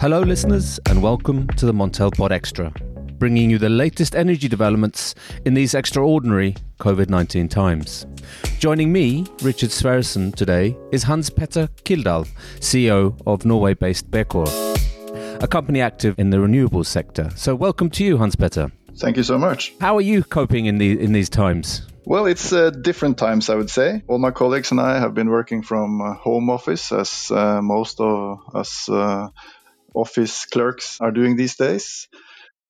Hello, listeners, and welcome to the Montel Pod Extra, bringing you the latest energy developments in these extraordinary COVID 19 times. Joining me, Richard Sverrisson, today is Hans Petter Kildal, CEO of Norway based Becour, a company active in the renewables sector. So, welcome to you, Hans Petter. Thank you so much. How are you coping in, the, in these times? Well, it's uh, different times, I would say. All my colleagues and I have been working from uh, home office, as uh, most of us uh, office clerks are doing these days.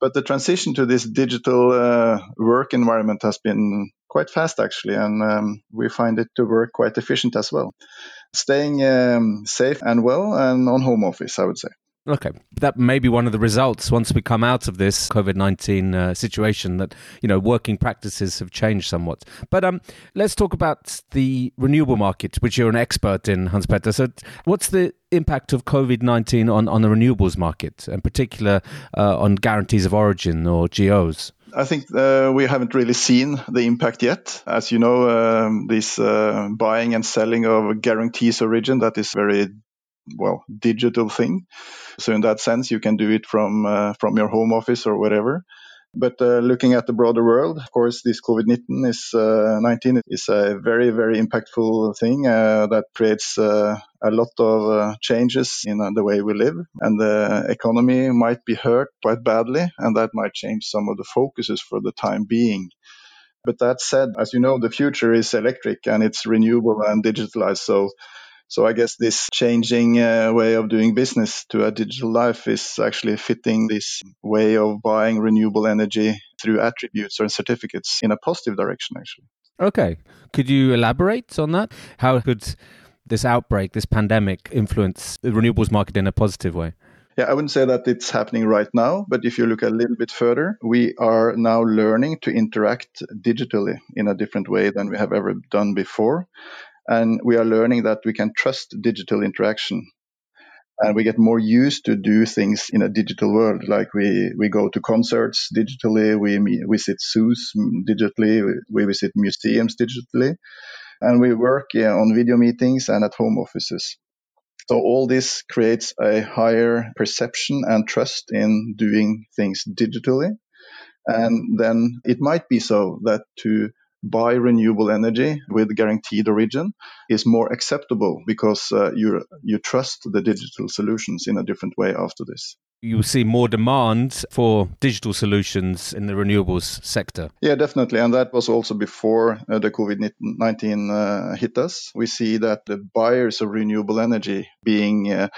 But the transition to this digital uh, work environment has been quite fast, actually, and um, we find it to work quite efficient as well. Staying um, safe and well, and on home office, I would say. Okay, that may be one of the results once we come out of this COVID nineteen uh, situation. That you know, working practices have changed somewhat. But um, let's talk about the renewable market, which you're an expert in, Hans Petter. So, what's the impact of COVID nineteen on on the renewables market, in particular uh, on guarantees of origin or GOs? I think uh, we haven't really seen the impact yet. As you know, um, this uh, buying and selling of guarantees of origin that is very well digital thing. So in that sense, you can do it from uh, from your home office or whatever. But uh, looking at the broader world, of course, this COVID-19 is, uh, 19 is a very, very impactful thing uh, that creates uh, a lot of uh, changes in the way we live. And the economy might be hurt quite badly, and that might change some of the focuses for the time being. But that said, as you know, the future is electric and it's renewable and digitalized. So so I guess this changing uh, way of doing business to a digital life is actually fitting this way of buying renewable energy through attributes or certificates in a positive direction, actually. Okay. Could you elaborate on that? How could this outbreak, this pandemic, influence the renewables market in a positive way? Yeah, I wouldn't say that it's happening right now, but if you look a little bit further, we are now learning to interact digitally in a different way than we have ever done before. And we are learning that we can trust digital interaction. And we get more used to do things in a digital world. Like we, we go to concerts digitally, we visit zoos digitally, we visit museums digitally, and we work yeah, on video meetings and at home offices. So all this creates a higher perception and trust in doing things digitally. And then it might be so that to buy renewable energy with guaranteed origin is more acceptable because uh, you you trust the digital solutions in a different way after this you see more demand for digital solutions in the renewables sector. Yeah, definitely. And that was also before uh, the COVID 19 uh, hit us. We see that the buyers of renewable energy, being uh,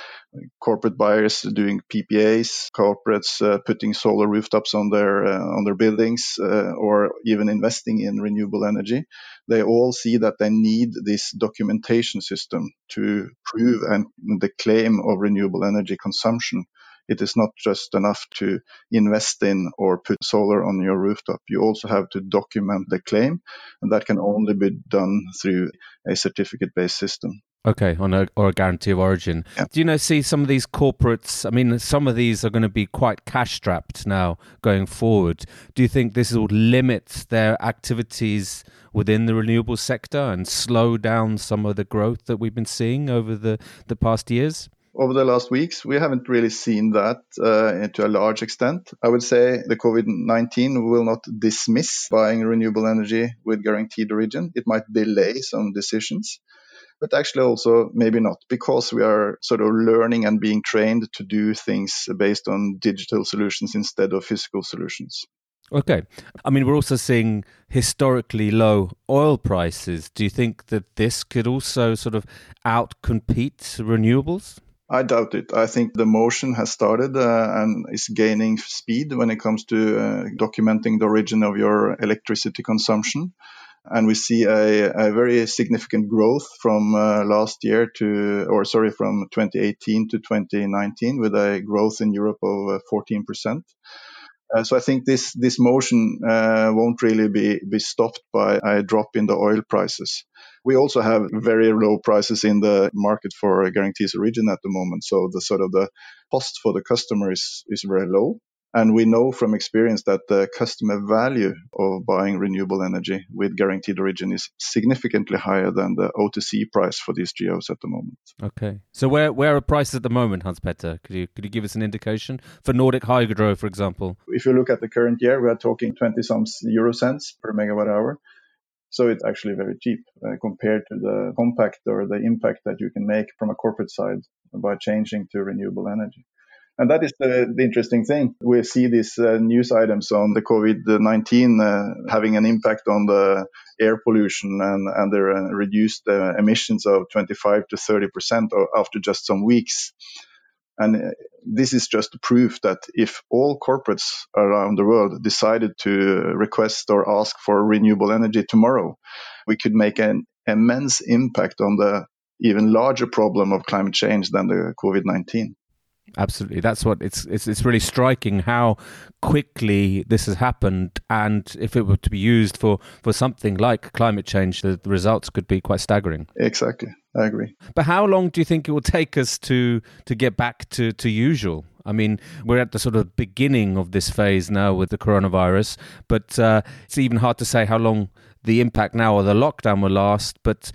corporate buyers doing PPAs, corporates uh, putting solar rooftops on their, uh, on their buildings, uh, or even investing in renewable energy, they all see that they need this documentation system to prove and the claim of renewable energy consumption it is not just enough to invest in or put solar on your rooftop. You also have to document the claim, and that can only be done through a certificate based system. Okay, on a or a guarantee of origin. Yeah. Do you know see some of these corporates? I mean, some of these are going to be quite cash strapped now going forward. Do you think this will limit their activities within the renewable sector and slow down some of the growth that we've been seeing over the the past years? Over the last weeks, we haven't really seen that uh, to a large extent. I would say the COVID 19 will not dismiss buying renewable energy with guaranteed origin. It might delay some decisions, but actually also maybe not because we are sort of learning and being trained to do things based on digital solutions instead of physical solutions. Okay. I mean, we're also seeing historically low oil prices. Do you think that this could also sort of outcompete renewables? I doubt it. I think the motion has started uh, and is gaining speed when it comes to uh, documenting the origin of your electricity consumption. And we see a, a very significant growth from uh, last year to, or sorry, from 2018 to 2019 with a growth in Europe of 14%. Uh, so I think this this motion uh, won't really be be stopped by a drop in the oil prices. We also have very low prices in the market for guarantees origin at the moment. So the sort of the cost for the customer is, is very low. And we know from experience that the customer value of buying renewable energy with guaranteed origin is significantly higher than the OTC price for these GEOs at the moment. Okay. So where where are prices at the moment, Hans Petter? Could you could you give us an indication for Nordic Hydro, for example? If you look at the current year, we are talking 20 some euro cents per megawatt hour. So it's actually very cheap uh, compared to the compact or the impact that you can make from a corporate side by changing to renewable energy. And that is the, the interesting thing. We see these uh, news items on the COVID 19 uh, having an impact on the air pollution and, and the uh, reduced uh, emissions of 25 to 30% after just some weeks. And uh, this is just proof that if all corporates around the world decided to request or ask for renewable energy tomorrow, we could make an immense impact on the even larger problem of climate change than the COVID 19. Absolutely, that's what it's, it's. It's really striking how quickly this has happened, and if it were to be used for for something like climate change, the, the results could be quite staggering. Exactly, I agree. But how long do you think it will take us to to get back to to usual? I mean, we're at the sort of beginning of this phase now with the coronavirus, but uh, it's even hard to say how long the impact now or the lockdown will last. But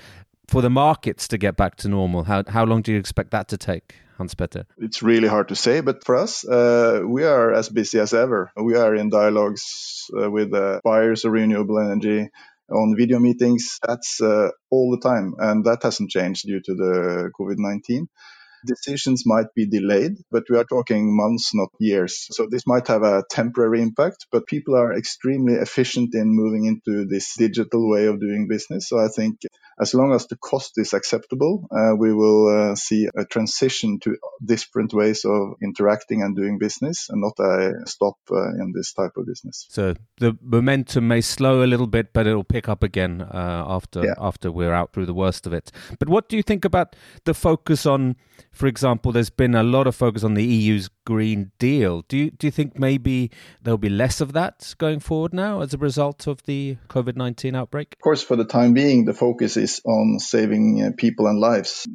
for the markets to get back to normal, how how long do you expect that to take? Hans? It's really hard to say, but for us, uh, we are as busy as ever. We are in dialogues uh, with uh, buyers of renewable energy on video meetings. That's uh, all the time, and that hasn't changed due to the COVID 19 decisions might be delayed, but we are talking months, not years. So this might have a temporary impact, but people are extremely efficient in moving into this digital way of doing business. So I think as long as the cost is acceptable, uh, we will uh, see a transition to different ways of interacting and doing business and not a stop uh, in this type of business. So the momentum may slow a little bit, but it'll pick up again uh, after yeah. after we're out through the worst of it. But what do you think about the focus on for example, there's been a lot of focus on the EU's Green Deal. Do you, do you think maybe there'll be less of that going forward now as a result of the COVID 19 outbreak? Of course, for the time being, the focus is on saving uh, people and lives.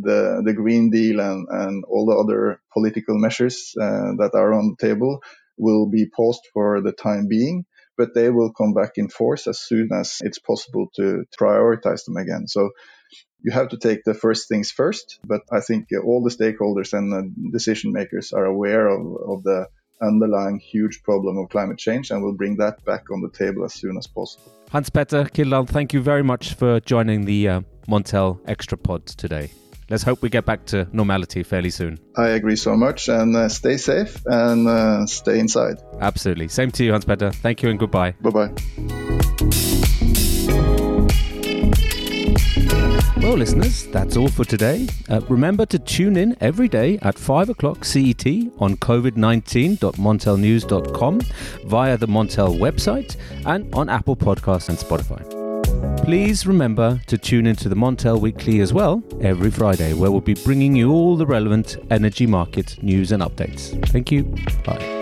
The, the Green Deal and, and all the other political measures uh, that are on the table will be paused for the time being but they will come back in force as soon as it's possible to prioritize them again. So you have to take the first things first. But I think all the stakeholders and the decision makers are aware of, of the underlying huge problem of climate change and we'll bring that back on the table as soon as possible. Hans Petter Kildal, thank you very much for joining the uh, Montel Extra Pod today. Let's hope we get back to normality fairly soon. I agree so much and uh, stay safe and uh, stay inside. Absolutely. Same to you, Hans Petter. Thank you and goodbye. Bye bye. Well, listeners, that's all for today. Uh, remember to tune in every day at 5 o'clock CET on covid19.montelnews.com via the Montel website and on Apple Podcasts and Spotify. Please remember to tune into the Montel Weekly as well every Friday, where we'll be bringing you all the relevant energy market news and updates. Thank you. Bye.